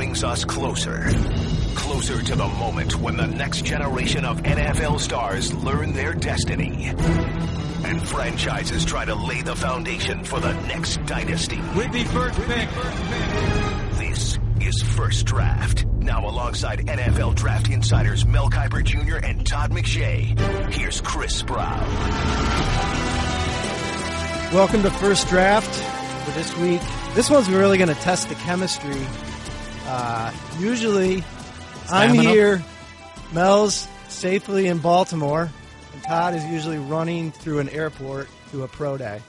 brings us closer. Closer to the moment when the next generation of NFL stars learn their destiny. And franchises try to lay the foundation for the next dynasty. With the first pick. This is First Draft. Now alongside NFL Draft Insiders Mel Kiper Jr. and Todd McShay. Here's Chris Brown. Welcome to First Draft for this week. This one's really going to test the chemistry. Uh, usually, I'm here, Mel's safely in Baltimore, and Todd is usually running through an airport to a pro day.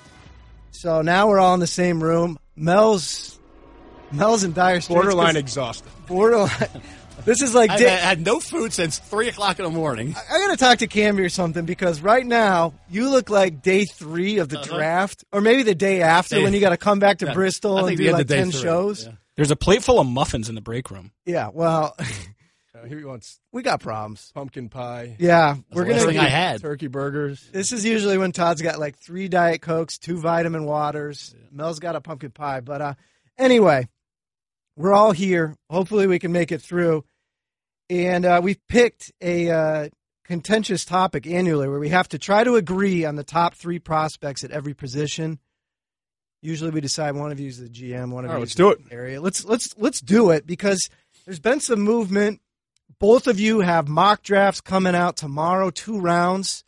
So now we're all in the same room. Mel's Mel's in dire straits. Borderline exhausted. borderline. this is like day- had, no food since three o'clock in the morning. I gotta talk to Camby or something because right now you look like day three of the Uh-huh. draft, or maybe the day after Day- when you got to come back to Yeah. Bristol I and do like ten three, shows. yeah. There's a plate full of muffins in the break room. Yeah, well, Uh, he wants we got problems. pumpkin pie, Yeah, we're the gonna. last thing I had. turkey burgers. This is usually when Todd's got like three diet cokes, two vitamin waters. Mel's got a pumpkin pie, but uh, anyway, we're all here. Hopefully, we can make it through. And uh, we've picked a uh, contentious topic annually where we have to try to agree on the top three prospects at every position. Usually, we decide one of you is the GM, one of All right, you let's do it. area. Let's let's let's do it because there's been some movement. Both of you have mock drafts coming out tomorrow, two rounds.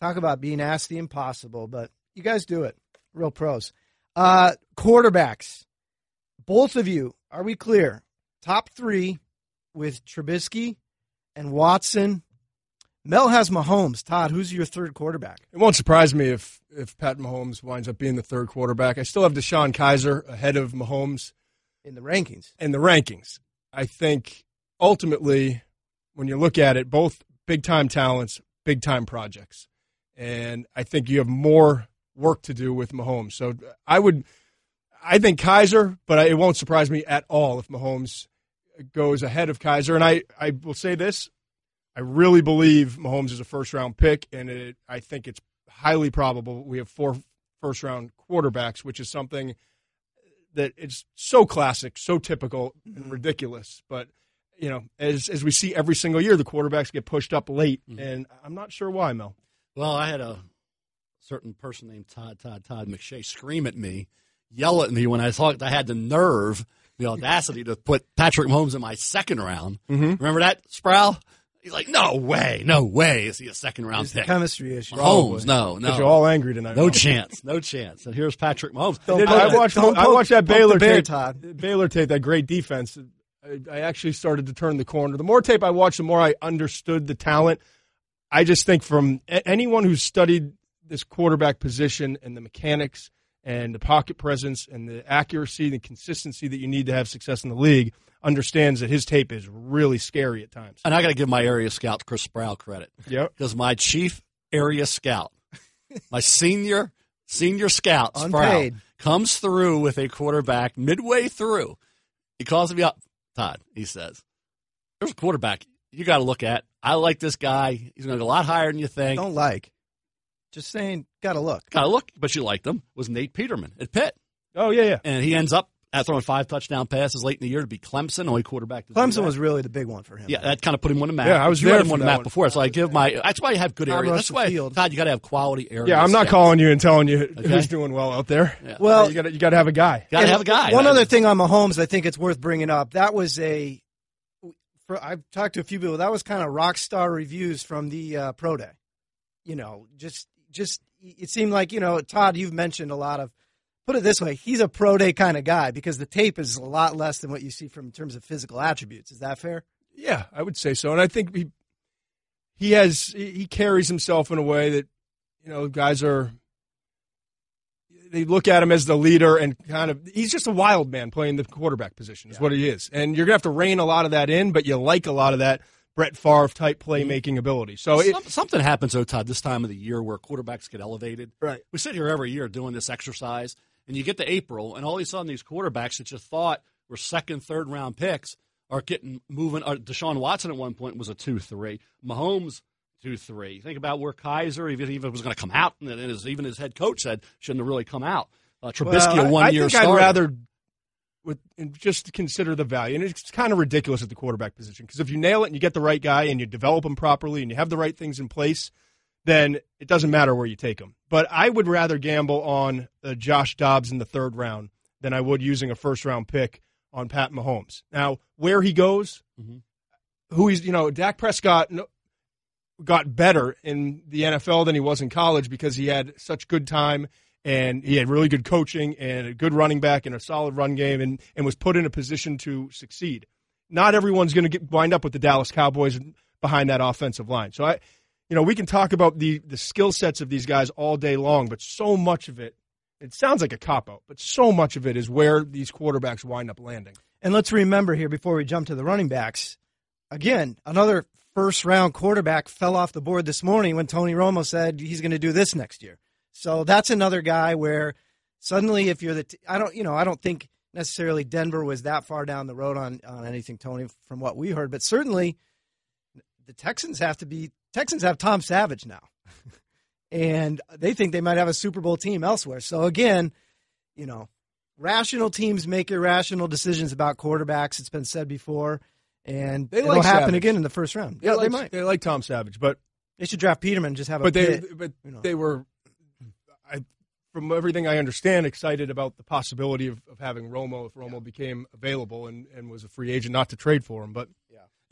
Talk about being asked the impossible, but you guys do it. Real pros. Uh, quarterbacks. Both of you, are we clear? Top three with Trubisky and Watson. Mel has Mahomes. Todd, who's your third quarterback? It won't surprise me if if Pat Mahomes winds up being the third quarterback. I still have DeShone Kizer ahead of Mahomes In the rankings. in the rankings. I think ultimately, when you look at it, both big time talents, big time projects, and I think you have more work to do with Mahomes. So I would, I think Kizer, but it won't surprise me at all if Mahomes goes ahead of Kaiser. And I, I will say this: I really believe Mahomes is a first round pick, and it, I think it's highly probable we have four first round quarterbacks, which is something that it's so classic, so typical, and mm-hmm. ridiculous. But you know, as as we see every single year, the quarterbacks get pushed up late, mm-hmm. and I'm not sure why, Mel. Well, I had a certain person named Todd Todd Todd McShay scream at me, yell at me when I thought I had the nerve, the audacity to put Patrick Mahomes in my second round. Mm-hmm. Remember that, Sprow? He's like, no way, no way is he a second round It's the pick. chemistry issue. Mahomes, no, Because no. you're all angry tonight. no chance, no chance. And here's Patrick Mahomes. Don't Did- poke- I watched. don't I watched that Baylor bear, tape. Todd. Baylor tape, that great defense. I, I actually started to turn the corner. The more tape I watched, the more I understood the talent. I just think from a- anyone who's studied this quarterback position and the mechanics and the pocket presence and the accuracy, the consistency that you need to have success in the league, understands that his tape is really scary at times. And I got to give my area scout Chris Sprow credit. Yep. because my chief area scout, my senior senior scout, Sprow, comes through with a quarterback midway through. He calls me up, Todd. He says, "There's a quarterback you got to look at. I like this guy. He's going to go a lot higher than you think. Don't like. Just saying, gotta look. Got to look, but you liked him. Was Nate Peterman at Pitt, Oh yeah, yeah. and he ends up at throwing five touchdown passes late in the year to be Clemson, only quarterback. to Clemson was really the big one for him. Yeah, that kind of put him on the map. Yeah, I was you there had him on the map one. before, so I give my. That's why you have good Tom area. That's why, Russell-Field. Todd, you got to have quality area. Yeah, I'm not scouts. calling you and telling you Okay. who's doing well out there. Yeah. Well, you got you got to have a guy. Got to have a guy. One That- other thing on Mahomes, I think it's worth bringing up. That was a. For, I've talked to a few people. That was kind of rock star reviews from the uh, pro day. You know, just just it seemed like you know, Todd. You've mentioned a lot of. Put it this way, he's a pro day kind of guy because the tape is a lot less than what you see from in terms of physical attributes. Is that fair? Yeah, I would say so, and I think he he has he carries himself in a way that you know guys are they look at him as the leader and kind of he's just a wild man playing the quarterback position is what he is, and you're gonna have to rein a lot of that in, but you like a lot of that Brett Favre type mm-hmm. playmaking ability. So it, Some, something happens, though, Todd, this time of the year where quarterbacks get elevated. Right. We sit here every year doing this exercise, and you get to April, and all of a sudden these quarterbacks that you thought were second, third round picks are getting moving. Uh, Deshaun Watson at one point was a 2 3. Mahomes, 2 3. Think about where Kizer, even if it was going to come out, and his, even his head coach said shouldn't have really come out. Uh, Trubisky, well, a one I year think. I'd rather with just consider the value. And it's kind of ridiculous at the quarterback position because if you nail it and you get the right guy and you develop him properly and you have the right things in place, then it doesn't matter where you take him. But I would rather gamble on uh, Josh Dobbs in the third round than I would using a first round pick on Pat Mahomes. Now, where he goes, Mhm. who he's, you know, Dak Prescott got better in the NFL than he was in college because he had such good time and he had really good coaching and a good running back and a solid run game and, and was put in a position to succeed. Not everyone's going to wind up with the Dallas Cowboys behind that offensive line. So I, you know, we can talk about the the skill sets of these guys all day long, but so much of it, it sounds like a cop out, but so much of it is where these quarterbacks wind up landing. And let's remember here before we jump to the running backs, again, another first round quarterback fell off the board this morning when Tony Romo said he's going to do this next year. So that's another guy where suddenly if you're the t- I don't you know, I don't think necessarily Denver was that far down the road on on anything Tony from what we heard, but certainly the Texans have to be Texans have Tom Savage now. and they think they might have a Super Bowl team elsewhere. So again, you know, rational teams make irrational decisions about quarterbacks. It's been said before, and They it'll like happen Savage. again in the first round. They Yeah, like, they might. They like Tom Savage, but They should draft Peterman and just have a but they pit, but you know. they were, I from everything I understand, excited about the possibility of, of having Romo if Romo became available and, and was a free agent, not to trade for him, but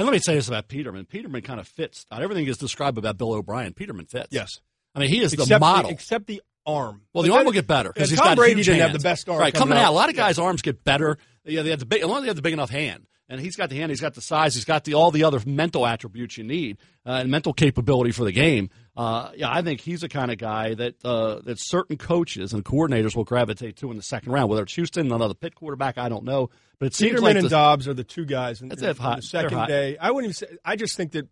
And let me say this about Peterman. Peterman kind of fits. Not everything is described about Bill O'Brien. Peterman fits. yes, I mean, he is the except model. except the arm. Well, the arm will get better because he's Tom got Brady huge didn't have the best arm Right, coming coming out. out. A lot of guys' arms get better. Yeah, they have the big. As long as they have the big enough hand, and he's got the hand, he's got the size, he's got the all the other mental attributes you need uh, and mental capability for the game. Uh, yeah, I think he's the kind of guy that uh, that certain coaches and coordinators will gravitate to in the second round. Whether it's Houston, another pit quarterback, I don't know, but it seems Peterman like and Dobbs are the two guys in, That's in- it, in the second day. I wouldn't even say. I just think that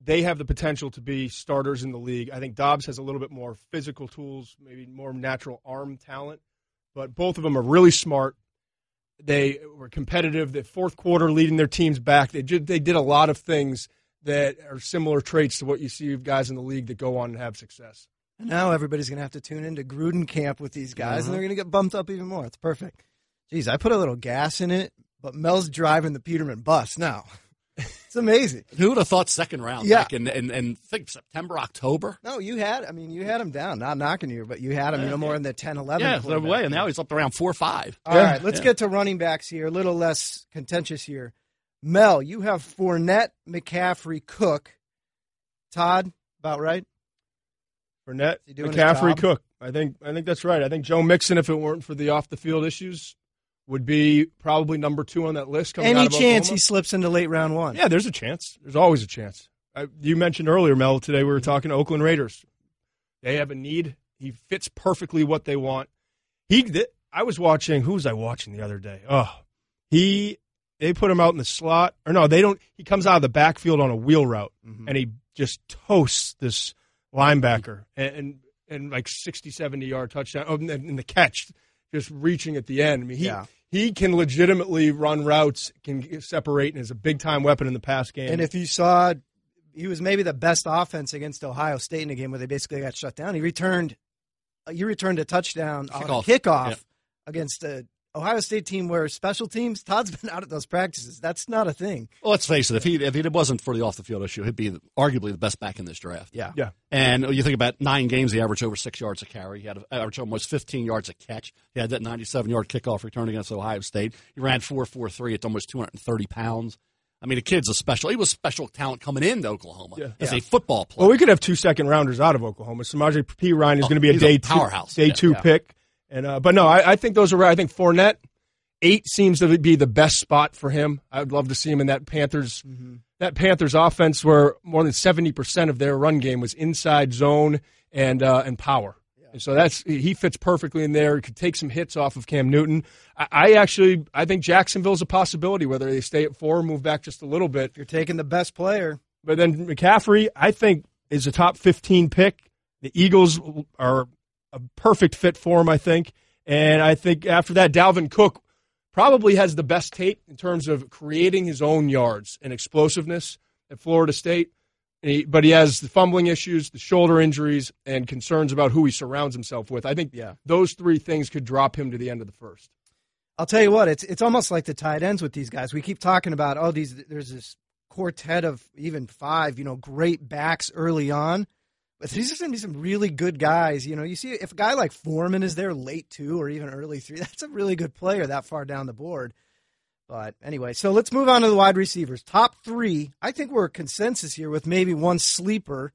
they have the potential to be starters in the league. I think Dobbs has a little bit more physical tools, maybe more natural arm talent, but both of them are really smart. They were competitive. The fourth quarter, leading their teams back. They did, they did a lot of things that are similar traits to what you see of guys in the league that go on and have success. And now everybody's going to have to tune into Gruden camp with these guys, and uh-huh. they're going to get bumped up even more. It's perfect. Jeez, I put a little gas in it, but Mel's driving the Peterman bus now. it's amazing. Who would have thought second round Yeah. back in, in, in think September, October? No, you had, I mean, you had him down. Not knocking you, but you had him, you know, more in the 10, 11. Yeah, the way, and now he's up around four or five. All right, let's get to running backs here. A little less contentious here. Mel, you have Fournette, McCaffrey, Cook. Todd, about right? Fournette, he doing his McCaffrey. Cook. I think I think that's right. I think Joe Mixon, if it weren't for the off the field issues, would be probably number two on that list. Coming Any out of chance he slips into late round one? Yeah, there's a chance. There's always a chance. I, you mentioned earlier, Mel. Today we were talking to Oakland Raiders. They have a need. He fits perfectly what they want. He. Th- I was watching. Who was I watching the other day? Oh, he. They put him out in the slot, or no, they don't. He comes out of the backfield on a wheel route, mm-hmm. and he just toasts this linebacker, and and, and like 60, 70 yard touchdown. Oh, and, and the catch, just reaching at the end. I mean, he Yeah. He can legitimately run routes, can separate, and is a big time weapon in the pass game. And if you saw, he was maybe the best offense against Ohio State in a game where they basically got shut down. He returned, uh, he returned a touchdown on a Kickoff. kickoff Yeah. against a Ohio State team where special teams. Todd's been out at those practices. That's not a thing. Well, let's face it. If he if it wasn't for the off the field issue, he'd be arguably the best back in this draft. Yeah. yeah, And you think about nine games, he averaged over six yards a carry. He had averaged almost 15 yards a catch. He had that 97 yard kickoff return against Ohio State. He ran 4.43 at almost 230 pounds. I mean, the kid's a special. He was special talent coming into Oklahoma Yeah. as Yeah. a football player. Well, we could have two second rounders out of Oklahoma. Samaje Perine is Oh, going to be a he's a day powerhouse. two, day Yeah, two yeah. pick. And uh, but no, I, I think those are. I think Fournette eight seems to be the best spot for him. I would love to see him in that Panthers that Panthers offense where more than seventy percent of their run game was inside zone and uh, and power. And so that's he fits perfectly in there. He could take some hits off of Cam Newton. I, I actually I think Jacksonville's a possibility whether they stay at four or move back just a little bit. You're taking the best player. But then McCaffrey, I think, is a top 15 pick. The Eagles are a perfect fit for him, I think. And I think after that, Dalvin Cook probably has the best tape in terms of creating his own yards and explosiveness at Florida State. And he- but he has the fumbling issues, the shoulder injuries, and concerns about who he surrounds himself with. I think Yeah. those three things could drop him to the end of the first. I'll tell you what, it's it's almost like the tight ends with these guys. We keep talking about oh these there's this quartet of even five, you know, great backs early on. But these are going to be some really good guys. You know, you see if a guy like Foreman is there late two or even early three, that's a really good player that far down the board. But anyway, so let's move on to the wide receivers. Top three, I think we're a consensus here with maybe one sleeper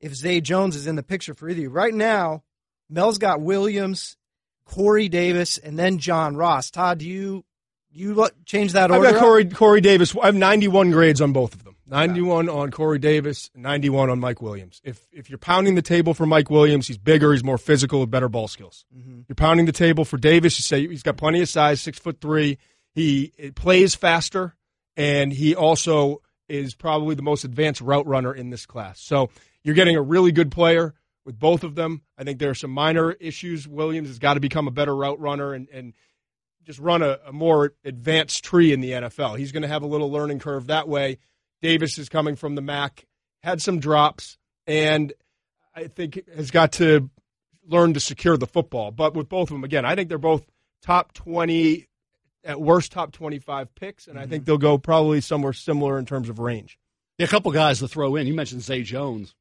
if Zay Jones is in the picture for either of you. Right now, Mel's got Williams, Corey Davis, and then John Ross. Todd, do you you change that order? I've got? Corey, Corey Davis. I have 91 grades on both of them. 91 on Corey Davis, 91 on Mike Williams. If if you're pounding the table for Mike Williams, he's bigger, he's more physical, with better ball skills. Mm-hmm. You're pounding the table for Davis. You say he's got plenty of size, six foot three. He it plays faster, and he also is probably the most advanced route runner in this class. So you're getting a really good player with both of them. I think there are some minor issues. Williams has got to become a better route runner and and just run a, a more advanced tree in the NFL. He's going to have a little learning curve that way. Davis is coming from the MAC, had some drops, and I think has got to learn to secure the football. But with both of them, again, I think they're both top 20, at worst, top 25 picks, and I think they'll go probably somewhere similar in terms of range. Yeah, a couple guys to throw in. You mentioned Zay Jones,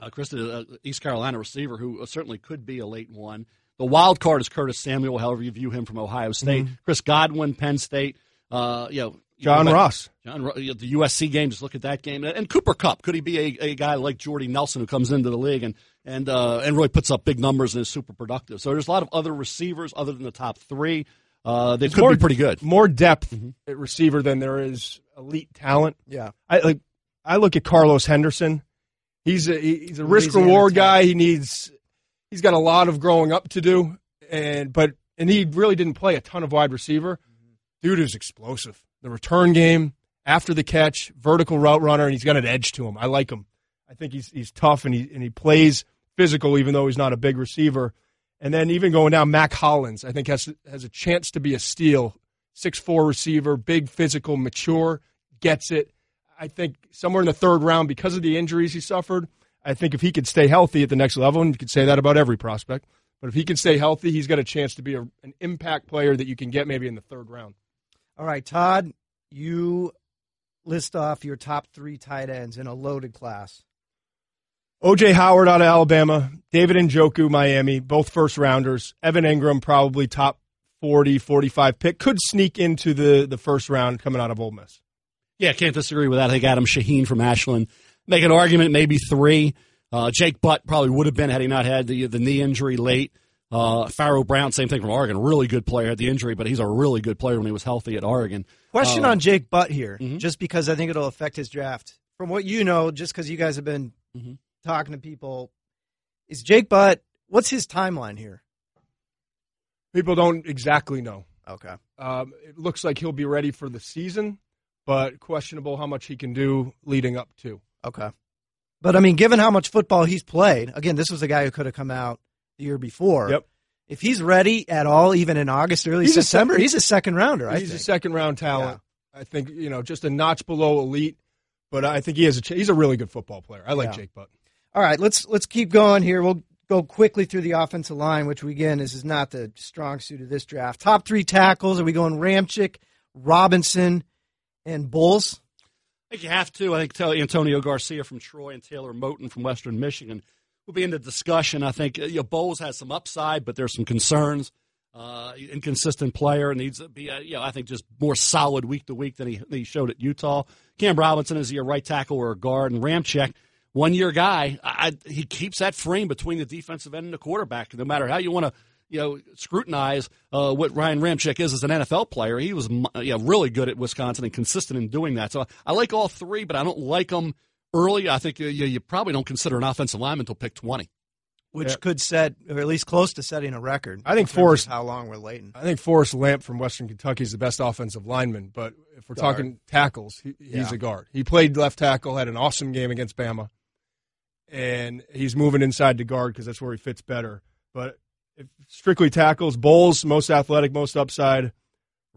uh, Chris, uh, East Carolina receiver, who certainly could be a late one. The wild card is Curtis Samuel, however you view him from Ohio State. Chris Godwin, Penn State. Uh, you know, John go back- Ross. John, Ro- the USC game. Just look at that game. And Cooper Kupp. Could he be a, a guy like Jordy Nelson who comes into the league and and uh, and really puts up big numbers and is super productive? So there's a lot of other receivers other than the top three. Uh, they could more- be pretty good. More depth at receiver than there is elite talent. Yeah. I like. I look at Carlos Henderson. He's a he's a risk reward guy. He needs. He's got a lot of growing up to do, and but and he really didn't play a ton of wide receiver. Dude is explosive. The return game after the catch, vertical route runner, and he's got an edge to him. I like him. I think he's he's tough and he and he plays physical, even though he's not a big receiver. And then even going down, Mack Hollins, I think has has a chance to be a steal. Six four receiver, big physical, mature, gets it. I think somewhere in the third round because of the injuries he suffered. I think if he could stay healthy at the next level, and you could say that about every prospect, but if he can stay healthy, he's got a chance to be a, an impact player that you can get maybe in the third round. All right, Todd, you list off your top three tight ends in a loaded class. OJ Howard out of Alabama, David Njoku, Miami, both first rounders. Evan Engram, probably top 40, 45 pick, could sneak into the, the first round coming out of Ole Miss. Yeah, can't disagree with that. I think Adam Shaheen from Ashland make an argument, maybe three. Uh, Jake Butt probably would have been had he not had the the knee injury late. Uh, Pharaoh Brown, same thing from Oregon, really good player, had the injury, but he's a really good player when he was healthy at Oregon. Question Uh, on Jake Butt here, Mhm. just because I think it'll affect his draft. From what you know, just because you guys have been Mhm. talking to people, is Jake Butt? What's his timeline here? People don't exactly know. Okay. Um, it looks like he'll be ready for the season, but questionable how much he can do leading up to. Okay. But I mean, given how much football he's played, again, this was a guy who could have come out the year before. Yep. If he's ready at all, even in August, early He's September, sec- he's a second rounder. I he's a second round talent. I think you know just a notch below elite, but I think he has a he's a really good football player. I like Yeah. Jake Butt. All right, let's let's keep going here. We'll go quickly through the offensive line, which again is, is not the strong suit of this draft. Top three tackles. Are we going Ramczyk, Robinson, and Bolles? I think you have to. I think tell Antonio Garcia from Troy and Taylor Moton from Western Michigan will be in the discussion. I think uh, you know, Bolles has some upside, but there's some concerns. Uh, inconsistent player needs to be, uh, you know, I think just more solid week to week than he, than he showed at Utah. Cam Robinson is he a right tackle or a guard, and Ramczyk, one year guy. I, he keeps that frame between the defensive end and the quarterback. No matter how you want to, you know, scrutinize uh, what Ryan Ramczyk is as an NFL player, he was you know, really good at Wisconsin and consistent in doing that. So I like all three, but I don't like them early. I think uh, you, you probably don't consider an offensive lineman until pick twenty. Which Yeah. could set, or at least close to setting a record. I think in terms of Forrest- how long we're waiting. I think Forrest Lamp from Western Kentucky is the best offensive lineman, but if we're Guard. talking tackles, he, he's Yeah. a guard. He played left tackle, had an awesome game against Bama, and he's moving inside to guard because that's where he fits better. But if strictly tackles, Bolles most athletic, most upside.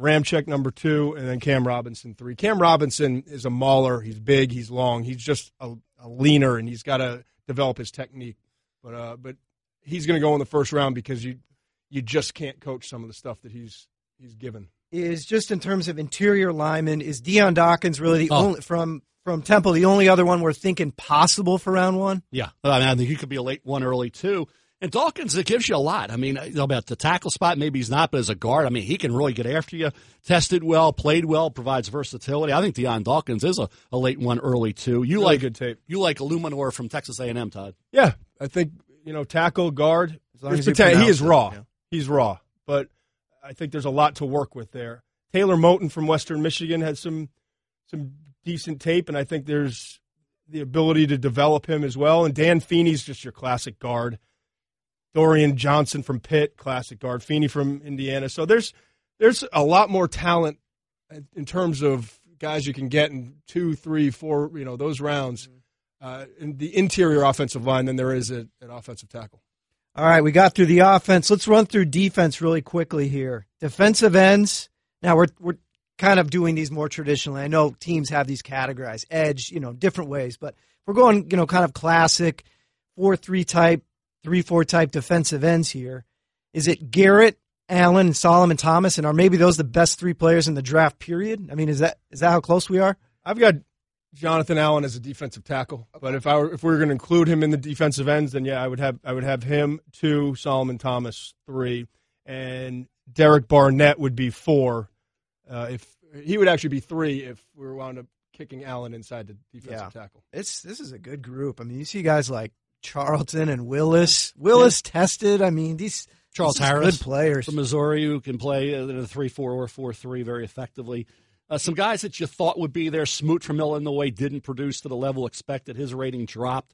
Ramczyk number two, and then Cam Robinson three. Cam Robinson is a mauler. He's big. He's long. He's just a, a leaner, and he's got to develop his technique. But uh, but he's going to go in the first round because you you just can't coach some of the stuff that he's he's given. is just in terms of interior linemen. Is Dion Dawkins really the Oh. only from from Temple the only other one we're thinking possible for round one? Yeah, I mean, I think he could be a late one, early two. And Dawkins, it gives you a lot. I mean, you know, about the tackle spot, maybe he's not, but as a guard, I mean, he can really get after you. Tested well, played well, provides versatility. I think Dion Dawkins is a, a late one, early two. You Really like good tape. You like Eluemunor from Texas A&M, Todd? Yeah, I think you know tackle guard. As long as you poten- he is pronounce it, raw. yeah. He's raw, but I think there's a lot to work with there. Taylor Moton from Western Michigan has some some decent tape, and I think there's the ability to develop him as well. And Dan Feeney's just your classic guard. Dorian Johnson from Pitt, classic guard. Feeney from Indiana. So there's there's a lot more talent in terms of guys you can get in two, three, four, you know, those rounds uh, in the interior offensive line than there is at, at offensive tackle. All right, we got through the offense. Let's run through defense really quickly here. Defensive ends. Now we're we're kind of doing these more traditionally. I know teams have these categorized edge, you know, different ways, but we're going, you know, kind of classic four three type, three four type defensive ends here. Is it Garrett, Allen, and Solomon Thomas, and are maybe those the best three players in the draft period? I mean, is that is that how close we are? I've got Jonathan Allen as a defensive tackle, but if I were, if we were going to include him in the defensive ends, then yeah, I would have I would have him two, Solomon Thomas three, and Derek Barnett would be four. Uh, if he would actually be three if we were wound up kicking Allen inside the defensive tackle. It's this is a good group. I mean, you see guys like Charlton and Willis. Willis tested. I mean, these Charles this is Harris good players. from Missouri who can play in a 3 4 or 4 3 very effectively. Uh, some guys that you thought would be there. Smoot from Illinois didn't produce to the level expected. His rating dropped.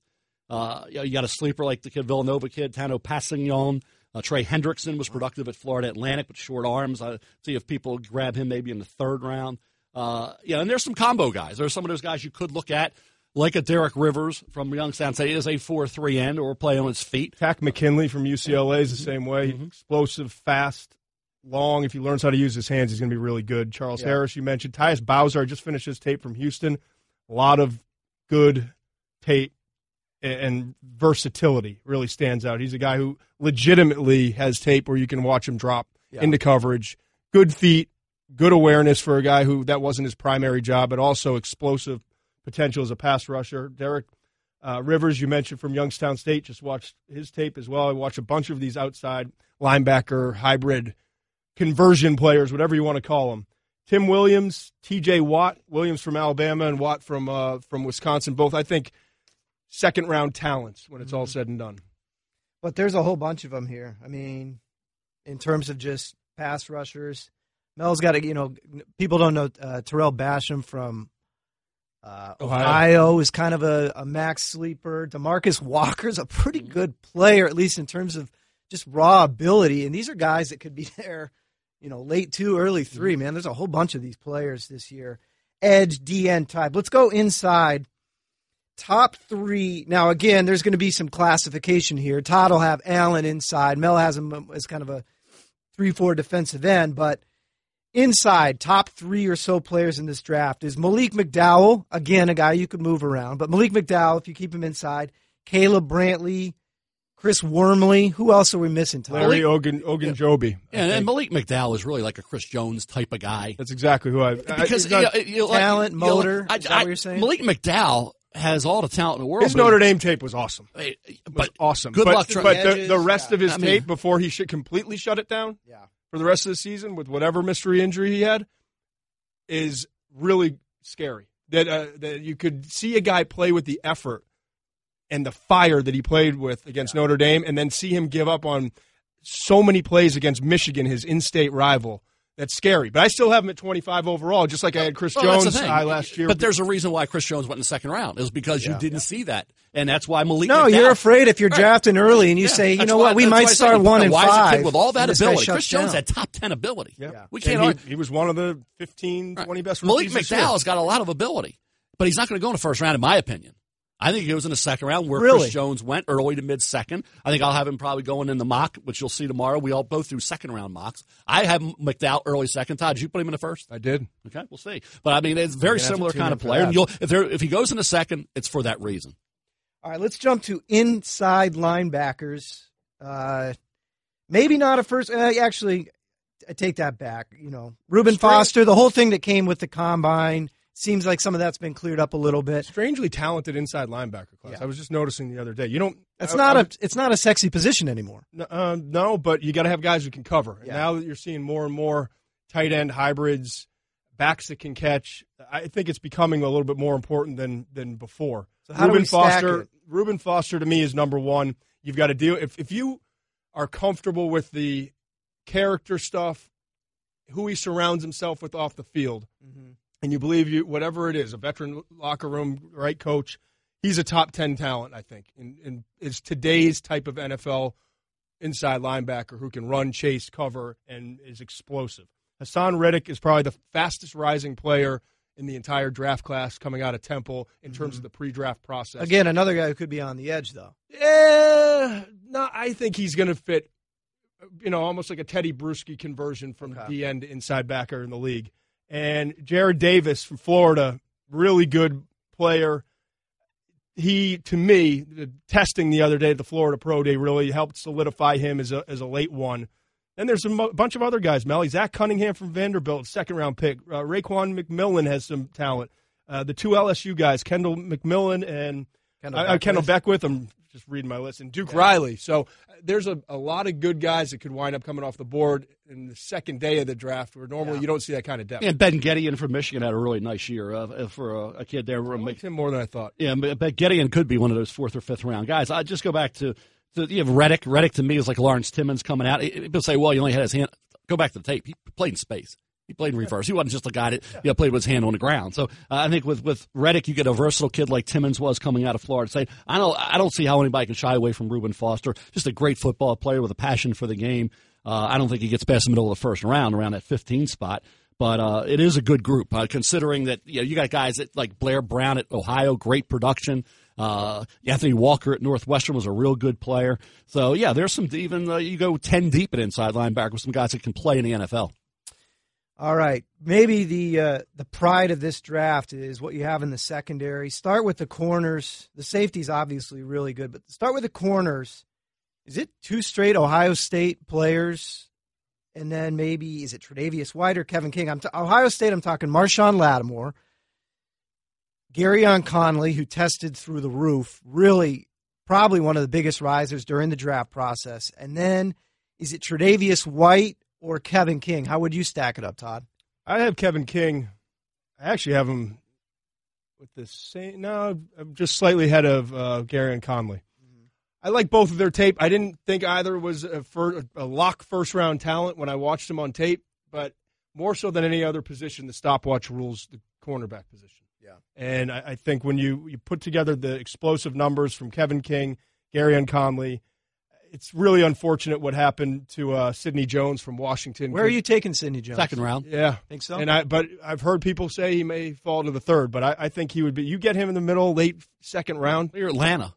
Uh, you, know, you got a sleeper like the kid Villanova kid, Tanoh Kpassagnon. Uh, Trey Hendrickson was productive at Florida Atlantic but short arms. I see if people grab him maybe in the third round. Uh, yeah, and there's some combo guys. There's some of those guys you could look at, like a Derek Rivers from Youngstown. Say is a four three end or play on his feet. Takk McKinley from UCLA is the same way. Mm-hmm. Explosive, fast, long. If he learns how to use his hands, he's going to be really good. Charles Harris, you mentioned. Tyus Bowser, I just finished his tape from Houston. A lot of good tape and, and versatility really stands out. He's a guy who legitimately has tape where you can watch him drop into coverage. Good feet, good awareness for a guy who that wasn't his primary job, but also explosive potential as a pass rusher. Derek uh, Rivers, you mentioned from Youngstown State, just watched his tape as well. I watched a bunch of these outside linebacker hybrid conversion players, whatever you want to call them. Tim Williams, T.J. Watt, Williams from Alabama and Watt from uh, from Wisconsin, both I think second round talents when it's all said and done. But there's a whole bunch of them here. I mean, in terms of just pass rushers, Mel's got to, you know, people don't know uh, Tarell Basham from uh, Ohio. Ohio. is kind of a, a max sleeper. Demarcus Walker's a pretty good player, at least in terms of just raw ability. And these are guys that could be there, you know, late two, early 3 man. There's a whole bunch of these players this year. Edge, DN type. Let's go inside top three. Now, again, there's going to be some classification here. Todd will have Allen inside. Mel has him as kind of a three-four defensive end, but inside, top three or so players in this draft is Malik McDowell. Again, a guy you could move around, but Malik McDowell, if you keep him inside, Caleb Brantley, Chris Wormley. Who else are we missing? Todd? Larry Ogun Ogunjobi. I And, and. Malik McDowell is really like a Chris Jones type of guy. That's exactly who I. I because he's not- you know, you know, like- talent, you know, motor, I- is that I- what you're saying? Malik McDowell has all the talent in the world. his but- Notre Dame tape was awesome. eh, was but awesome. Good but, luck. But the, the rest yeah. of his I mean- tape before he should completely shut it down Yeah. For the rest of the season with whatever mystery injury he had is really scary. That uh, that you could see a guy play with the effort and the fire that he played with against Notre Dame, and then see him give up on so many plays against Michigan, his in-state rival. That's scary. But I still have him at 25 overall, just like I had Chris Well, Jones high last year. But there's a reason why Chris Jones went in the second round. Is because you didn't see that, and that's why Malik. No, McDowell- you're afraid if you're Right. drafting early and you Yeah, say, you that's know why- what, we might start one and why is a five. kid with all that and this guy ability. shuts Chris Jones had top ten ability. Yeah. We can't. he, he was one of the 15, 20 best Malik rookies this. McDowell's got a lot of ability, but he's not going to go in the first round, in my opinion. I think he goes in the second round where Really? Chris Jones went early to mid second. I think I'll have him probably going in the mock, which you'll see tomorrow. We all both do second round mocks. I have McDowell early second. Todd, did you put him in the first? I did. Okay, we'll see. But I mean, it's very You're gonna have to similar kind of player. And you'll, if there, if he goes in the second, it's for that reason. All right, let's jump to inside linebackers. Uh, maybe not a first. Uh, actually, I take that back. You know, Reuben Strange- Foster, the whole thing that came with the combine seems like some of that's been cleared up a little bit. Strangely talented inside linebacker class. Yeah. I was just noticing the other day. You don't. It's I- not I a it's not a sexy position anymore. N- Uh, no, but you got to have guys who can cover. And Yeah. now that you're seeing more and more tight end hybrids, backs that can catch, I think it's becoming a little bit more important than than before. So how do Reuben we stack Foster, it? Reuben Foster to me is number one. You've got to deal if if you are comfortable with the character stuff, who he surrounds himself with off the field, Mm-hmm. And you believe you whatever it is, a veteran locker room right coach, he's a top ten talent. I think, and, and is today's type of NFL inside linebacker who can run, chase, cover, and is explosive. Haason Reddick is probably the fastest rising player in the entire draft class coming out of Temple in terms of the pre-draft process. Again, another guy who could be on the edge though. Eh, no, I think he's going to fit, you know, almost like a Teddy Bruschi conversion from Okay. the end inside backer in the league. And Jarrad Davis from Florida, really good player. He, to me, the testing the other day at the Florida Pro Day really helped solidify him as a, as a late one. And there's a mo- bunch of other guys, Melly. Zach Cunningham from Vanderbilt, second round pick. Uh, Raekwon McMillan has some talent. Uh, the two LSU guys, Kendall McMillan and Kendell Beckwith. Kendell Beckwith. I'm just reading my list, and Duke Riley. So uh, there's a, a lot of good guys that could wind up coming off the board in the second day of the draft, where normally you don't see that kind of depth. And Ben Gedeon from Michigan had a really nice year uh, for a, a kid there. I liked him more than I thought. Yeah, but Gedeon could be one of those fourth or fifth round guys. I just go back to, to you have Reddick. Reddick to me is like Lawrence Timmons coming out. People say, well, he only had his hand. Go back to the tape. He played in space. He played in reverse. He wasn't just a guy that you know, played with his hand on the ground. So uh, I think with with Reddick, you get a versatile kid like Timmons was coming out of Florida State. I don't I don't see how anybody can shy away from Reuben Foster. Just a great football player with a passion for the game. Uh, I don't think he gets past the middle of the first round, around that 15 spot. But uh, it is a good group, uh, considering that you know you got guys that like Blair Brown at Ohio, great production. Uh, Anthony Walker at Northwestern was a real good player. So yeah, there's some even uh, you go 10 deep at inside linebacker with some guys that can play in the NFL. All right, maybe the uh, the pride of this draft is what you have in the secondary. Start with the corners. The safety's obviously really good, but start with the corners. Is it two straight Ohio State players, and then maybe is it Tre'Davious White or Kevin King? I'm t- Ohio State. I'm talking Marshon Lattimore, Gareon Conley, who tested through the roof. Really, probably one of the biggest risers during the draft process. And then is it Tre'Davious White or Kevin King? How would you stack it up, Todd? I have Kevin King. I actually have him with the same. No, I'm just slightly ahead of uh, Gareon Conley. I like both of their tape. I didn't think either was a, fir- a lock first round talent when I watched them on tape, but more so than any other position, the stopwatch rules the cornerback position. Yeah. And I, I think when you, you put together the explosive numbers from Kevin King, Gareon Conley, it's really unfortunate what happened to uh, Sidney Jones from Washington. Where are you taking Sidney Jones? Second round. Yeah, Think so? and I, but I've heard people say he may fall to the third, but I, I think he would be. You get him in the middle, late second round. You're Atlanta.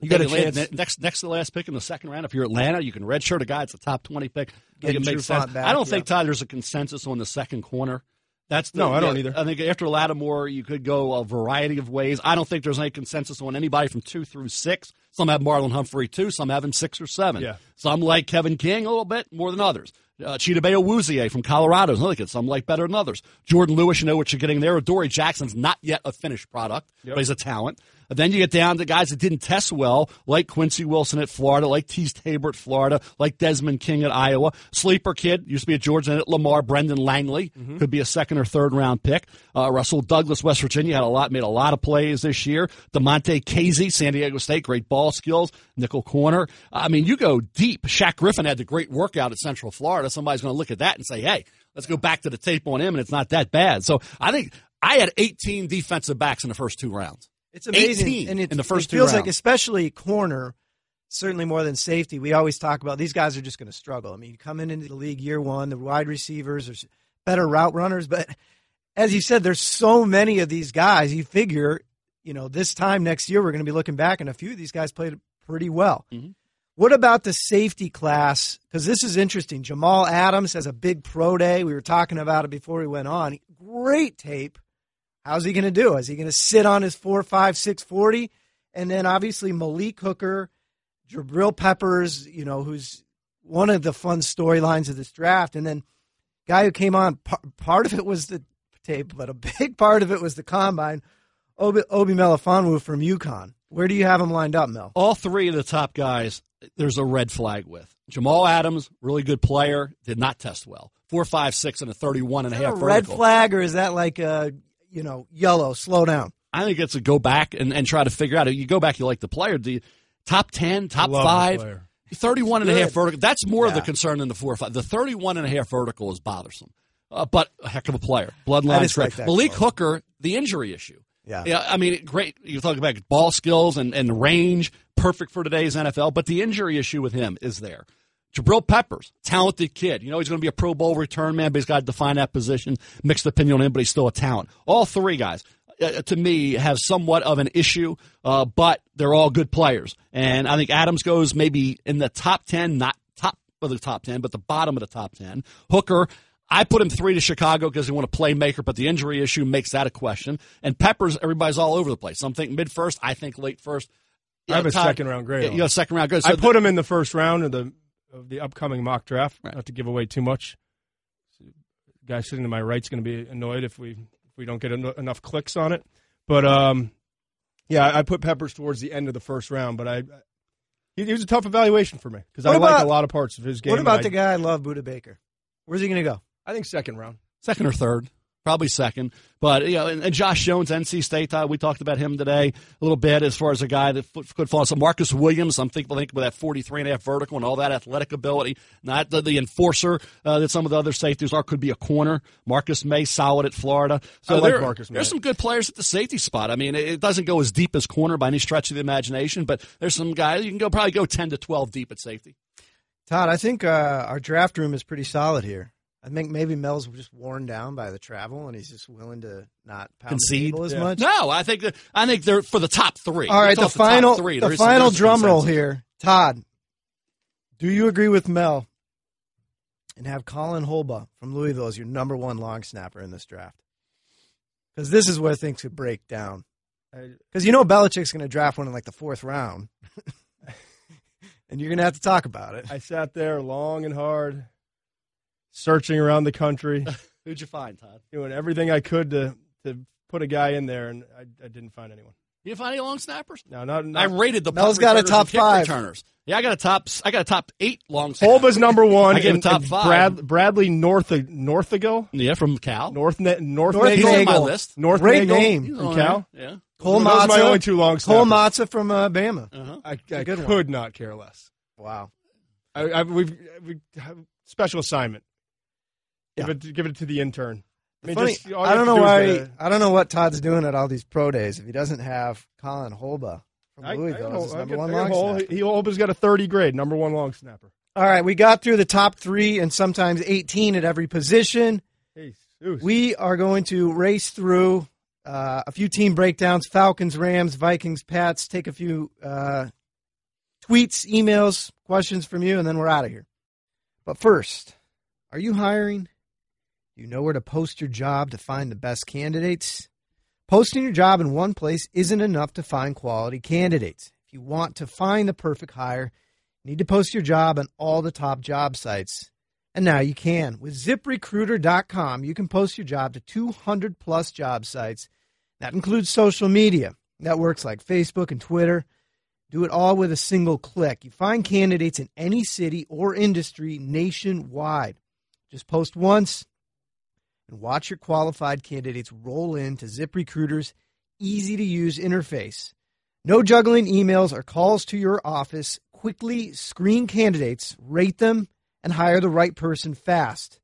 You got a Take chance. next next to the last pick in the second round. If you're Atlanta, you can redshirt a guy. It's a top twenty pick. I think Getting it makes sense. back, I don't yeah. think Todd. There's a consensus on the second corner. That's the, No, I don't yeah, either. I think after Lattimore, you could go a variety of ways. I don't think there's any consensus on anybody from two through six. Some have Marlon Humphrey two. Some have him six or seven. Yeah. Some like Kevin King a little bit more than others. Uh, Chidobe Awuzie from Colorado is another kid. Some like better than others. Jordan Lewis, you know what you're getting there. Dory Jackson's not yet a finished product, but he's a talent. And then you get down to guys that didn't test well, like Quincy Wilson at Florida, like Teez Tabor at Florida, like Desmond King at Iowa. Sleeper kid, used to be at Georgia and at Lamar, Brendan Langley, could be a second or third round pick. Uh, Rasul Douglas, West Virginia, had a lot, made a lot of plays this year. Damontae Kazee, San Diego State, great ball skills, nickel corner. I mean, you go deep. Shaq Griffin had the great workout at Central Florida. Somebody's going to look at that and say, hey, let's go back to the tape on him, and it's not that bad. So I think I had 18 defensive backs in the first two rounds. It's amazing, 18 and it, in the first it two feels like, especially corner, certainly more than safety. We always talk about these guys are just going to struggle. I mean, come into the league year one, the wide receivers are better route runners, but as you said, there's so many of these guys. You figure, you know, this time next year we're going to be looking back, and a few of these guys played pretty well. Mhm. What about the safety class? Because this is interesting. Jamal Adams has a big pro day. We were talking about it before we went on. Great tape. How's he going to do? Is he going to sit on his four, five, six, forty? And then obviously Malik Hooker, Jabril Peppers, you know, who's one of the fun storylines of this draft. And then, guy who came on, par- part of it was the tape, but a big part of it was the combine. Obi, Obi Melifonwu from UConn. Where do you have him lined up, Mel? All three of the top guys, there's a red flag with. Jamal Adams, really good player, did not test well. Four, five, six, and a 31 and a half a red vertical. flag, or is that like a you know yellow? Slow down. I think it's a go back and, and try to figure out. You go back, you like the player. Do you, top 10, top Love five, 31 and a half vertical. That's more of the concern than the four or five. The 31 and a half vertical is bothersome, uh, but a heck of a player. Bloodline just trade. like that Malik quote. Hooker, the injury issue. Yeah. Yeah, I mean, great. You talk about ball skills and, and range, perfect for today's NFL, but the injury issue with him is there. Jabril Peppers, talented kid. You know, he's going to be a Pro Bowl return man, but he's got to define that position. Mixed opinion on him, but he's still a talent. All three guys, uh, to me, have somewhat of an issue, uh, but they're all good players. And I think Adams goes maybe in the top 10, not top of the top 10, but the bottom of the top 10. Hooker, I put him three to Chicago because they want a playmaker, but the injury issue makes that a question. And Peppers, everybody's all over the place. Some think mid first, I think late first. I have a Todd- second round grade. Yeah, you a second round good. So I put him in the first round of the of the upcoming mock draft. Right. Not to give away too much. The guy sitting to my right's going to be annoyed if we if we don't get en- enough clicks on it. But um, yeah, I put Peppers towards the end of the first round. But I he, he was a tough evaluation for me because I What like a lot of parts of his game. What about and the I, guy I love, Budda Baker? Where's he going to go? I think second round. second or third, probably second. But you know, and, and Josh Jones, NC State, uh, we talked about him today a little bit as far as a guy that f- could fall. So Marcus Williams, I'm thinking, think with that 43 and a half vertical and all that athletic ability, not the, the enforcer uh, that some of the other safeties are. Could be a corner. Marcus May, solid at Florida. So I like there- Marcus May. There's some good players at the safety spot. I mean, it, it doesn't go as deep as corner by any stretch of the imagination, but there's some guys you can go probably go 10 to 12 deep at safety. Todd, I think uh, our draft room is pretty solid here. I think maybe Mel's just worn down by the travel, and he's just willing to not pound Concede? the table as Yeah. much. No, I think that, I think they're for the top three. All right, the Let's final, top three. the There is some- final drum roll here. Todd, do you agree with Mel and have Colin Holba from Louisville as your number one long snapper in this draft? Because this is where things could break down. Because you know Belichick's going to draft one in like the fourth round, and you're going to have to talk about it. I sat there long and hard, searching around the country, Who'd you find, Todd? doing everything I could to to put a guy in there, and I, I didn't find anyone. You didn't find any long snappers? No, not, I rated the Mel's punt got a top five. returners. Yeah, I got a top. I got a top eight long snappers. Holba's number one. I gave him and- top and five. Brad, Bradley North Northago, Yeah, from Cal. North Ne- North North He's Nagel. on my list. North Great Nagel name. From Cal. Yeah. Cole Those are my Mazza, only two long Cole. Mazza from uh, Bama. Uh-huh. I, a I good one. could not care less. Wow. I, I, we've, we have special assignment. Give it, give it to the intern. I mean, Funny, just- I don't know do why. get I don't know what Todd's doing at all these pro days if he doesn't have Colin Holba from I- I Louisville as I number one long Hol- snapper. He Holba's got a 30 grade, number one long snapper. All right, we got through the top three and sometimes 18 at every position. Hey, We are going to race through uh, a few team breakdowns Falcons, Rams, Vikings, Pats, take a few uh, tweets, emails, questions from you, and then we're out of here. But first, are you hiring? You know where to post your job to find the best candidates? Posting your job in one place isn't enough to find quality candidates. If you want to find the perfect hire, you need to post your job on all the top job sites. And now you can. With ziprecruiter.com, you can post your job to 200 plus job sites. That includes social media, networks like Facebook and Twitter. Do it all with a single click. You find candidates in any city or industry nationwide. Just post once and watch your qualified candidates roll in to ZipRecruiter's easy to use interface. No juggling emails or calls to your office. Quickly screen candidates, rate them, and hire the right person fast.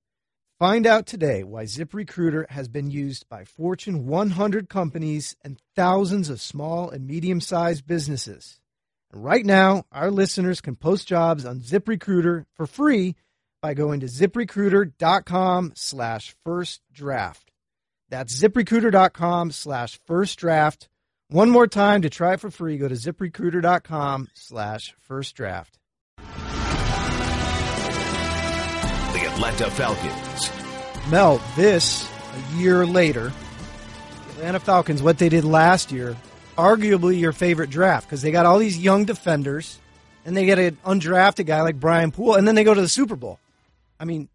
Find out today why ZipRecruiter has been used by Fortune 100 companies and thousands of small and medium sized businesses. And right now, our listeners can post jobs on ZipRecruiter for free by going to ziprecruiter.com slash first draft. That's ziprecruiter.com slash first draft. One more time to try it for free, go to ziprecruiter.com slash first draft. The Atlanta Falcons. Mel, this a year later, the Atlanta Falcons, what they did last year, arguably your favorite draft because they got all these young defenders. and they get an undrafted guy like Brian Poole, and then they go to the Super Bowl. I mean,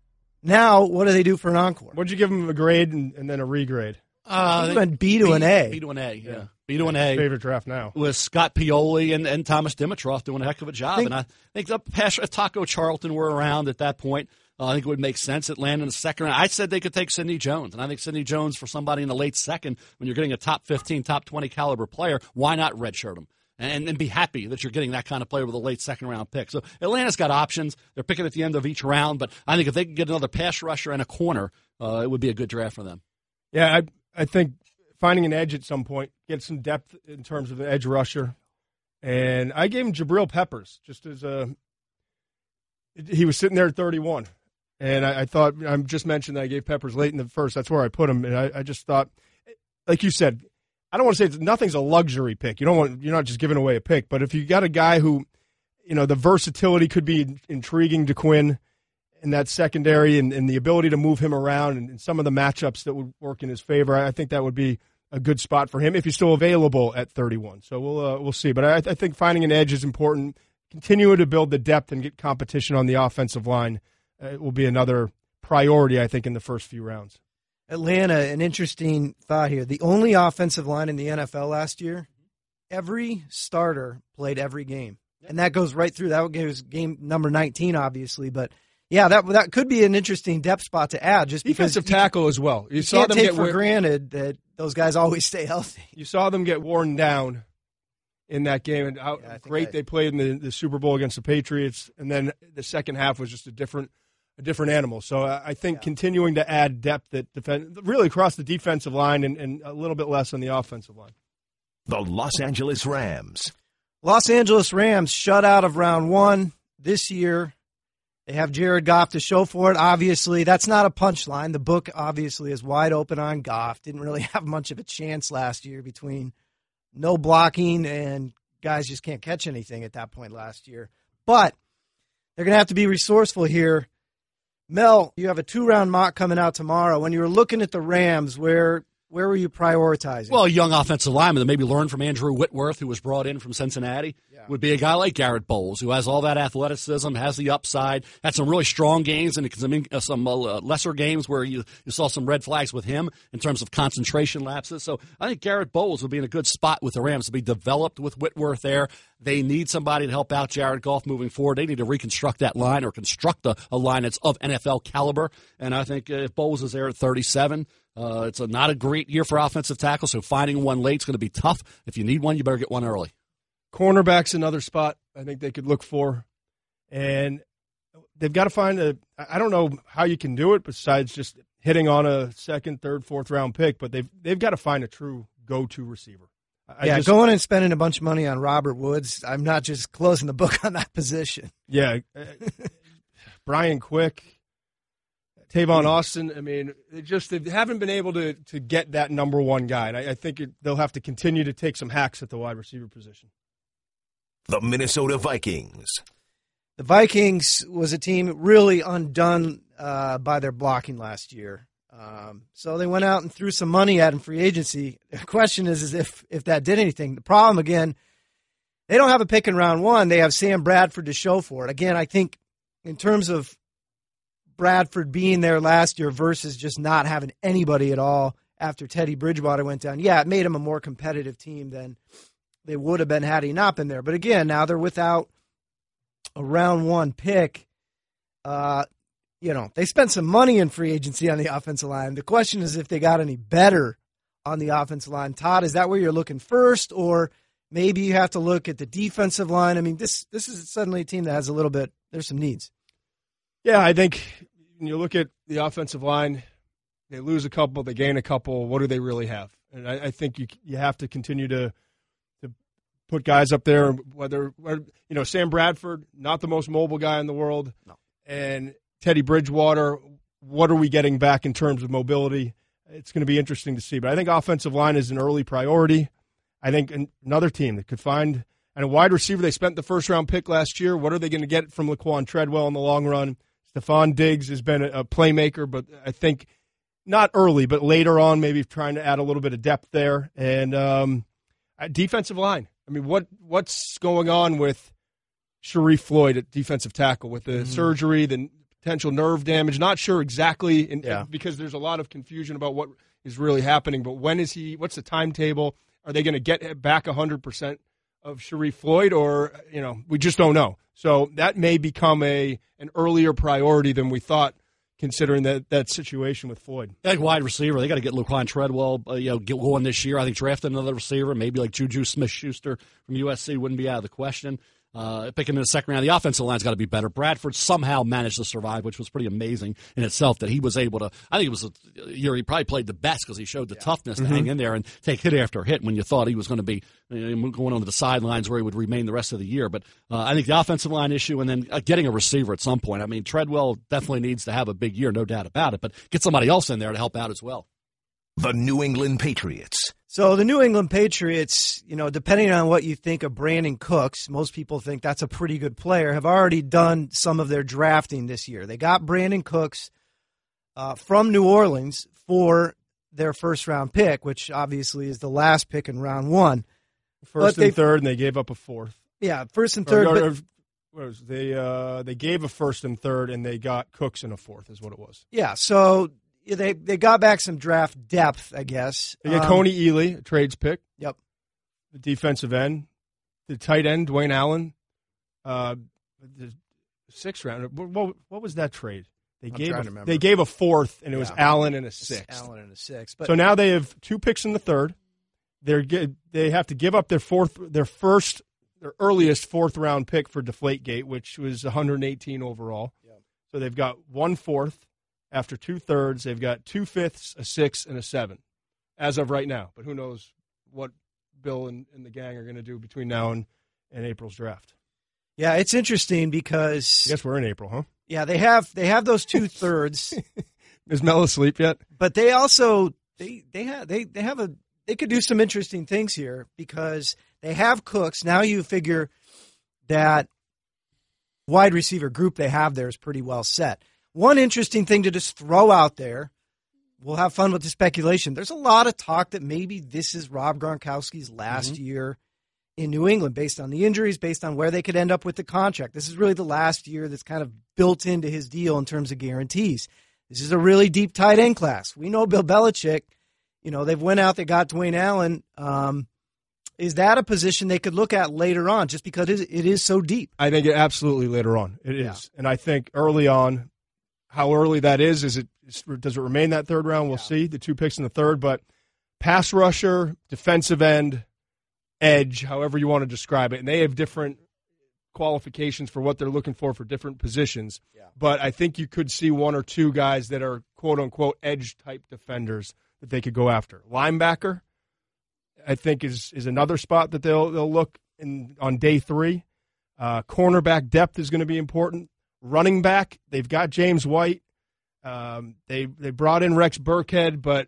now what do they do for an encore? What'd you give them a grade and, and then a regrade? Uh, He went B to an A. B to an A, yeah. B to an A. Favorite draft now. with Scott Pioli and, and Thomas Dimitroff doing a heck of a job. Think- and I think the pass, if Taco Charlton were around at that point, uh, I think it would make sense. Atlanta in the second round. I said they could take Sidney Jones, and I think Sidney Jones for somebody in the late second, when you're getting a top 15, top 20 caliber player, why not redshirt him? And, and be happy that you're getting that kind of player with a late second round pick. So Atlanta's got options. They're picking at the end of each round, but I think if they can get another pass rusher and a corner, uh, it would be a good draft for them. Yeah, I I think finding an edge at some point, get some depth in terms of an edge rusher, and I gave him Jabril Peppers just as a. He was sitting there at 31, and I, I thought I just mentioned that I gave Peppers late in the first. That's where I put him, and I, I just thought, like you said, I don't want to say nothing's a luxury pick. You don't want you're not just giving away a pick, but if you got a guy who, you know, the versatility could be intriguing to Quinn in that secondary and, and the ability to move him around and, and some of the matchups that would work in his favor. I, think that would be a good spot for him if he's still available at 31. So we'll uh, we'll see. But I, I think finding an edge is important. Continue to build the depth and get competition on the offensive line uh, will be another priority. I think in the first few rounds. Atlanta, an interesting thought here. The only offensive line in the NFL last year, every starter played every game. And that goes right through. That was game number 19, obviously. But yeah, that that could be an interesting depth spot to add just because Defensive tackle as well. You, saw can't them take get for granted that those guys always stay healthy. you saw them get worn down in that game and how Yeah, great I- they played in the, the Super Bowl against the Patriots and then the second half was just a different a different animal. So I I think continuing to add depth at defend really across the defensive line and, and a little bit less on the offensive line. The Los Angeles Rams. Los Angeles Rams shut out of round one this year. They have Jared Goff to show for it. Obviously, that's not a punchline. The book obviously is wide open on Goff. Didn't really have much of a chance last year between no blocking and guys just can't catch anything at that point last year. But they're going to have to be resourceful here. Mel, you have a two round mock coming out tomorrow. When you were looking at the Rams, where where were you prioritizing? Well, a young offensive lineman that maybe learned from Andrew Whitworth, who was brought in from Cincinnati, would be a guy like Garett Bolles, who has all that athleticism, has the upside, had some really strong games and some, uh, some uh, lesser games where you, you saw some red flags with him in terms of concentration lapses. So I think Garett Bolles would be in a good spot with the Rams to be developed with Whitworth there. They need somebody to help out Jared Goff moving forward. They need to reconstruct that line or construct a, a line that's of NFL caliber. And I think uh, if Bolles is there at 37, uh, it's a, not a great year for offensive tackle, so finding one late is going to be tough. If you need one, you better get one early. Cornerback's another spot I think they could look for. And they've got to find a I don't know how you can do it besides just hitting on a second, third, fourth round pick, but they've they've got to find a true go to receiver. I yeah, just- going and spending a bunch of money on Robert Woods. I'm not just closing the book on that position. Yeah, uh, Brian Quick, Tavon Austin. I mean, they just they haven't been able to to get that number one guy, and I, I think it, they'll have to continue to take some hacks at the wide receiver position. The Minnesota Vikings. The Vikings was a team really undone uh, by their blocking last year. Um, so they went out and threw some money at him free agency. The question is, is if if that did anything. The problem again, they don't have a pick in round one. They have Sam Bradford to show for it. Again, I think in terms of Bradford being there last year versus just not having anybody at all after Teddy Bridgewater went down, yeah, it made them a more competitive team than they would have been had he not been there. But again, now they're without a round one pick. Uh, you know, they spent some money in free agency on the offensive line. The question is if they got any better on the offensive line. Todd, is that where you're looking first, or maybe you have to look at the defensive line? I mean, this this is suddenly a team that has a little bit. There's some needs. Yeah, I think when you look at the offensive line, they lose a couple, they gain a couple. What do they really have? And I, I think you you have to continue to to put guys up there. Whether, you know Sam Bradford, not the most mobile guy in the world, No. and Teddy Bridgewater. What are we getting back in terms of mobility? It's going to be interesting to see. But I think offensive line is an early priority. I think an- another team that could find and a wide receiver they spent the first round pick last year. What are they going to get from Laquon Treadwell in the long run? Stefon Diggs has been a, playmaker, but I think not early, but later on, maybe trying to add a little bit of depth there. And um, uh, defensive line. I mean, what what's going on with Sharrif Floyd at defensive tackle with the Mm-hmm. surgery, the potential nerve damage. Not sure exactly, in, Yeah. because there's a lot of confusion about what is really happening. But when is he? What's the timetable? Are they going to get back 100 percent of Sharrif Floyd, or you know, we just don't know. So that may become a an earlier priority than we thought, considering that that situation with Floyd. Like wide receiver, they got to get Laquon Treadwell, uh, you know, get going this year. I think draft another receiver, maybe like Juju Smith-Schuster from USC wouldn't be out of the question. Uh, picking in the second round, the offensive line's got to be better. Bradford somehow managed to survive, which was pretty amazing in itself. That he was able to. I think it was a year he probably played the best because he showed the toughness to hang in there and take hit after hit when you thought he was going to be you know, going onto the sidelines where he would remain the rest of the year. But uh, I think the offensive line issue and then uh, getting a receiver at some point. I mean, Treadwell definitely needs to have a big year, no doubt about it. But get somebody else in there to help out as well. The New England Patriots. So the New England Patriots, you know, depending on what you think of Brandin Cooks, most people think that's a pretty good player, have already done some of their drafting this year. They got Brandin Cooks uh, from New Orleans for their first round pick, which obviously is the last pick in round one. First But they- and third, and they gave up a fourth. Yeah, first and third. or- but- or- what was it? they uh, they gave a first and third, and they got Cooks in a fourth, is what it was. yeah, so they they got back some draft depth, I guess. They got Um, Kony Ealy, a trades pick. Yep. The defensive end, the tight end, Dwayne Allen. Uh, the sixth round. What, what, what was that trade? They I'm gave a, to remember. they gave a fourth, and it was Allen and a It's sixth. Allen in a six. But so now they have two picks in the third. They're they have to give up their fourth, their first, their earliest fourth round pick for Deflategate, which was 118 overall. Yeah. So they've got one fourth after two thirds. They've got two fifths, a six, and a seven, as of right now. But who knows what Bill and, and the gang are going to do between now and, and April's draft? yeah, it's interesting because I guess we're in April, huh? yeah, they have they have those two thirds. Is Mel asleep yet? but they also they they have they they have a they could do some interesting things here because they have cooks now you figure that wide receiver group they have there is pretty well set one interesting thing to just throw out there we'll have fun with the speculation there's a lot of talk that maybe this is rob gronkowski's last year in new england based on the injuries based on where they could end up with the contract this is really the last year that's kind of built into his deal in terms of guarantees this is a really deep tight end class. We know Bill Belichick. You know they've went out. They got Dwayne Allen. Um, is that a position they could look at later on, just because it is, so deep? I think it absolutely later on it is, Yeah. and I think early on, how early that is, is it does it remain that third round? We'll see the two picks in the third, but pass rusher, defensive end, edge, however you want to describe it, and they have different qualifications for what they're looking for for different positions. But I think you could see one or two guys that are quote unquote edge type defenders that they could go after. Linebacker, I think is is another spot that they'll they'll look in on day three. Uh, cornerback depth is going to be important. Running back, they've got James White. Um, they they brought in Rex Burkhead, but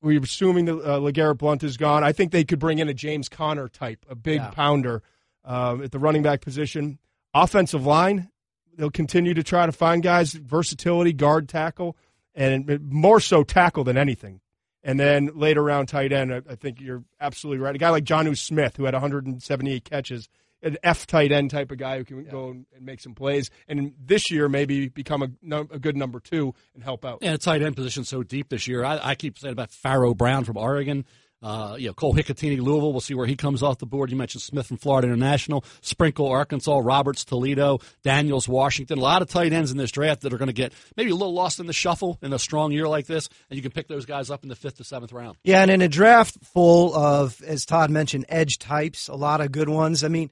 we're assuming that uh, Legarrette Blount is gone. I think they could bring in a James Conner type, a big Yeah. pounder um, at the running back position. Offensive line, they'll continue to try to find guys versatility, guard, tackle, and more so tackle than anything. And then later round tight end, I, I think you're absolutely right. A guy like Jonnu Smith, who had 178 catches, an F tight end type of guy who can go and, and make some plays, and this year maybe become a, a good number two and help out. Yeah, the tight end position so deep this year. I, I keep saying about Pharaoh Brown from Oregon. Uh, you know, Cole Hikutini, Louisville. We'll see where he comes off the board. You mentioned Smith from Florida International, Sprinkle, Arkansas, Roberts, Toledo, Daniels, Washington. A lot of tight ends in this draft that are going to get maybe a little lost in the shuffle in a strong year like this, and you can pick those guys up in the fifth to seventh round. Yeah, and in a draft full of, as Todd mentioned, edge types, a lot of good ones. I mean,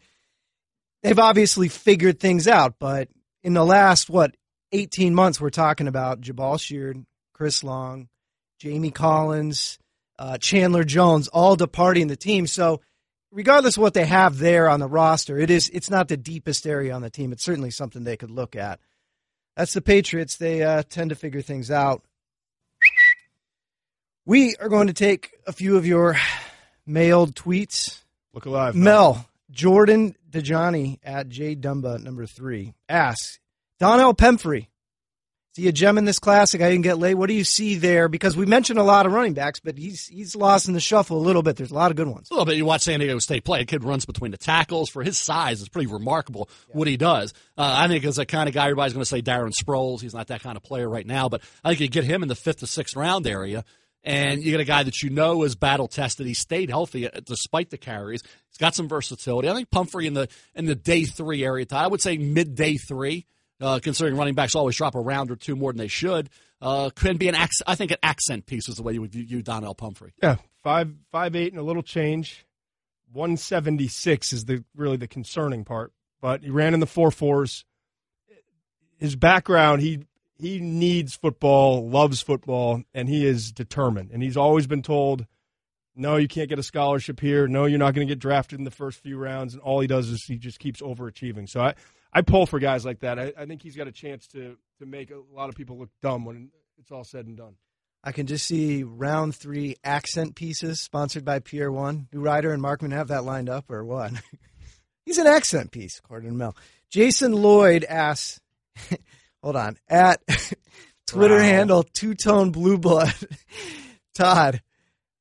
they've obviously figured things out, but in the last, what, 18 months, we're talking about Jabaal Sheard, Chris Long, Jamie Collins, uh, Chandler Jones, all departing the team. So, regardless of what they have there on the roster, it is it's not the deepest area on the team. It's certainly something they could look at. That's the Patriots. They uh, tend to figure things out. We are going to take a few of your mailed tweets. Look alive, Mel, Jordan DeJohnny at J Dumba number three asks Donnel Pumphrey. See a gem in this classic. I didn't get late. What do you see there? Because we mentioned a lot of running backs, but he's he's lost in the shuffle a little bit. There's a lot of good ones. A little bit. You watch San Diego State play. A kid runs between the tackles. For his size, it's pretty remarkable what he does. Uh, I think as a kind of guy, everybody's going to say Darren Sproles. He's not that kind of player right now, but I think you get him in the fifth to sixth round area. And you get a guy that you know is battle tested. He stayed healthy uh, despite the carries. He's got some versatility. I think Pumphrey in the in the day three area. I would say mid day three uh, considering running backs always drop a round or two more than they should, uh, can be an ac- I think an accent piece is the way you would view Donnel Pumphrey. Yeah, five five eight and a little change. One seventy six is the really the concerning part. But he ran in the four fours. His background, he he needs football, loves football, and he is determined. And he's always been told, "No, you can't get a scholarship here. No, you're not going to get drafted in the first few rounds." And all he does is he just keeps overachieving. So I I pull for guys like that. I, I think he's got a chance to to make a lot of people look dumb when it's all said and done. I can just see round three accent pieces sponsored by Pier One. Do Ryder and Markman have that lined up or what? He's an accent piece, according to Mel. Jason Lloyd asks, hold on, at Twitter Wow. handle Two Tone Blue Blood. Todd,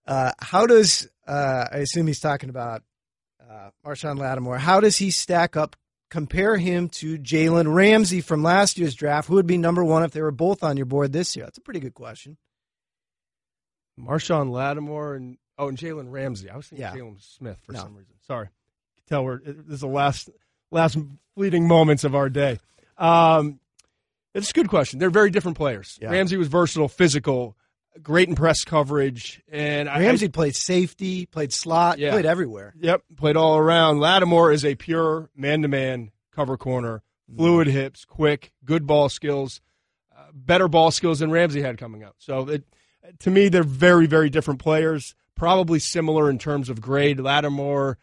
uh, how does, uh, I assume he's talking about uh, Marshon Lattimore, how does he stack up? Compare him to Jalen Ramsey from last year's draft. Who would be number one if they were both on your board this year? That's a pretty good question. Marshon Lattimore and oh, and Jalen Ramsey. I was thinking Yeah. Jalen Smith for No. some reason. Sorry, can tell we're this is the last last fleeting moments of our day. Um, it's a good question. They're very different players. Yeah. Ramsey was versatile, physical, great in press coverage, and I- Ramsey played safety, played slot, Yeah. played everywhere. Yep, played all around. Lattimore is a pure man-to-man cover corner, fluid hips, quick, good ball skills, uh, better ball skills than Ramsey had coming out. So it, to me, they're very, very different players. Probably similar in terms of grade. Lattimore,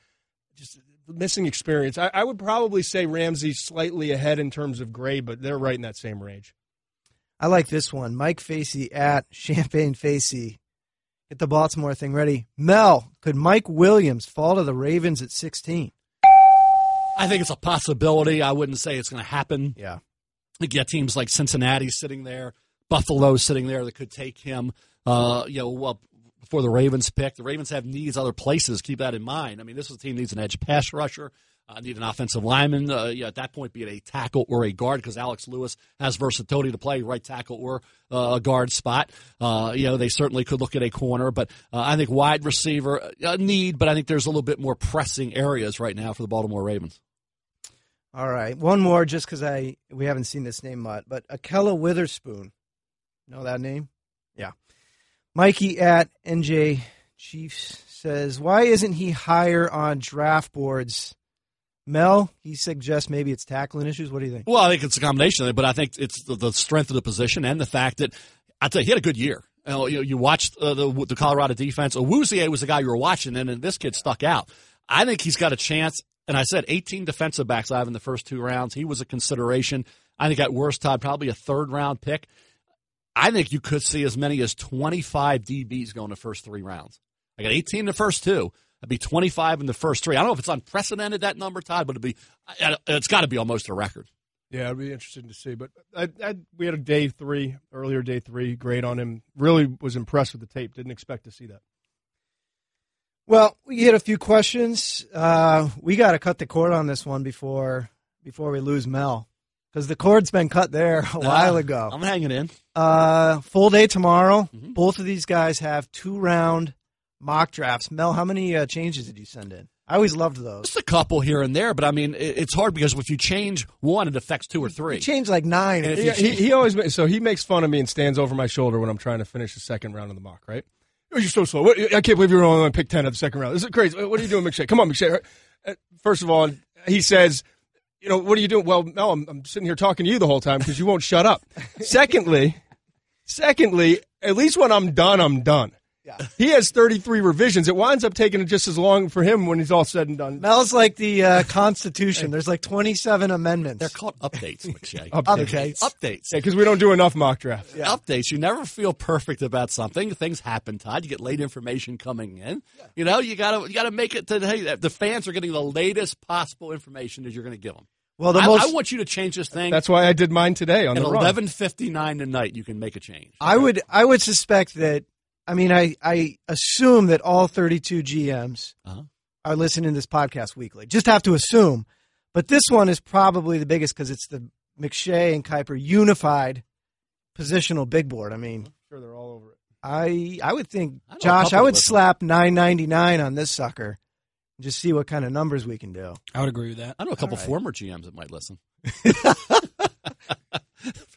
just missing experience. I, I would probably say Ramsey slightly ahead in terms of grade, but they're right in that same range. I like this one. Mike Facey at Champagne Facey. Get the Baltimore thing ready. Mel, could Mike Williams fall to the Ravens at 16? I think it's a possibility. I wouldn't say it's going to happen. Yeah. You get teams like Cincinnati sitting there, Buffalo sitting there that could take him. Uh, you know, well, before the Ravens pick, the Ravens have needs other places. Keep that in mind. I mean, this is a team needs an edge pass rusher. Uh, need an offensive lineman. Uh, yeah, at that point, be it a tackle or a guard, because Alex Lewis has versatility to play right tackle or uh, a guard spot. Uh, you know, they certainly could look at a corner, but uh, I think wide receiver uh, need. But I think there's a little bit more pressing areas right now for the Baltimore Ravens. All right. One more just because I we haven't seen this name much, but Ahkello Witherspoon. Know that name? Yeah. Mikey at NJ Chiefs says, why isn't he higher on draft boards? Mel, he suggests maybe it's tackling issues. What do you think? Well, I think it's a combination of it, but I think it's the, the strength of the position and the fact that I tell you, he had a good year. You, know, you, you watched uh, the, the Colorado defense. Awuzie was the guy you were watching, and, this kid stuck out. I think he's got a chance. And I said 18 defensive backs I have in the first two rounds. He was a consideration. I think at worst, Todd, probably a third round pick. I think you could see as many as 25 DBs go in the first three rounds. I got 18 in the first two. That'd be 25 in the first three. I don't know if it's unprecedented that number, Todd, but it'd be it's got to be almost a record. Yeah, it'd be interesting to see. But I, I, we had a day three, earlier day three, grade on him. Really was impressed with the tape. Didn't expect to see that. Well, we had a few questions. Uh, we got to cut the cord on this one before before we lose Mel because the cord's been cut there a while Uh, ago. I'm hanging in. Uh, full day tomorrow. Mhm. Both of these guys have two round mock drafts. Mel, how many uh, changes did you send in? I always loved those. Just a couple here and there, but I mean, it, it's hard because if you change one, it affects two or three. You changed like nine. And if He, you he, he always ma- so he makes fun of me and stands over my shoulder when I'm trying to finish the second round of the mock. Right? Oh, you're so slow. What, I can't believe you're only going to pick ten of the second round. This is crazy. What are you doing, McShay? Come on, McShay. Uh, First of all, he says, you know, what are you doing? Well, no, I'm, I'm sitting here talking to you the whole time because you won't shut up. secondly, secondly, at least when I'm done, I'm done. Yeah. He has 33 revisions. It winds up taking just as long for him when he's all said and done. Mel's like the uh, Constitution. There's like 27 amendments. They're called updates, McShay. Updates. Okay, updates. Yeah, because we don't do enough mock drafts. Updates. You never feel perfect about something. Things happen, Todd. You get late information coming in. You know, you gotta you gotta make it to hey, the fans are getting the latest possible information that you're going to give them. Well, the I, most I want you to change this thing. That's why I did mine today on at the eleven fifty nine tonight. You can make a change. I would I would suspect that I mean I I assume that all 32 GMs Uh-huh. are listening to this podcast weekly. Just have to assume. But this one is probably the biggest because it's the McShay and Kiper unified positional big board. I mean, sure they're all over it. I I would think I Josh, I would slap 999 on this sucker. And Just see what kind of numbers we can do. I would agree with that. I know a couple All right. former GMs that might listen.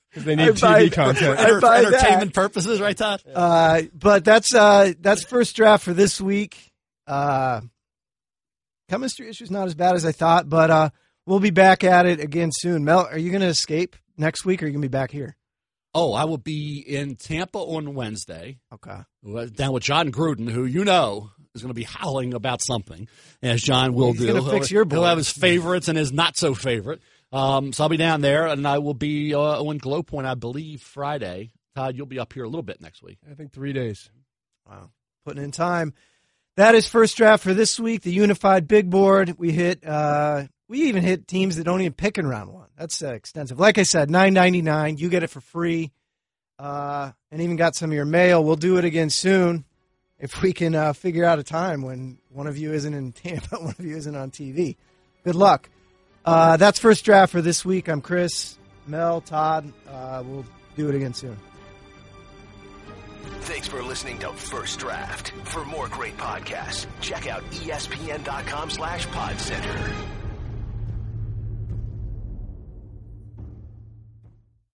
Because they need I buy- TV content. I for buy that. entertainment purposes, right, Todd? Uh, but that's uh, that's first draft for this week. Uh, chemistry issues not as bad as I thought, but uh, we'll be back at it again soon. Mel, are you going to escape next week, or are you going to be back here? Oh, I will be in Tampa on Wednesday. Okay. down with Jon Gruden, who you know is going to be howling about something, as John will He's do. gonna He'll- fix your He'll have his favorites and his not so favorite. Um, so I'll be down there, and I will be uh, on Glow Point, I believe, Friday. Todd, you'll be up here a little bit next week. I think three days. Wow. Putting in time. That is first draft for this week. The unified big board. We hit. Uh, we even hit teams that don't even pick in round one. That's uh, extensive. Like I said, nine ninety nine. You get it for free, uh, and even got some of your mail. We'll do it again soon if we can uh, figure out a time when one of you isn't in Tampa, one of you isn't on TV. Good luck. Uh, that's first draft for this week. I'm Chris, Mel, Todd. Uh, we'll do it again soon. Thanks for listening to First Draft. For more great podcasts, check out espn.com slash podcenter.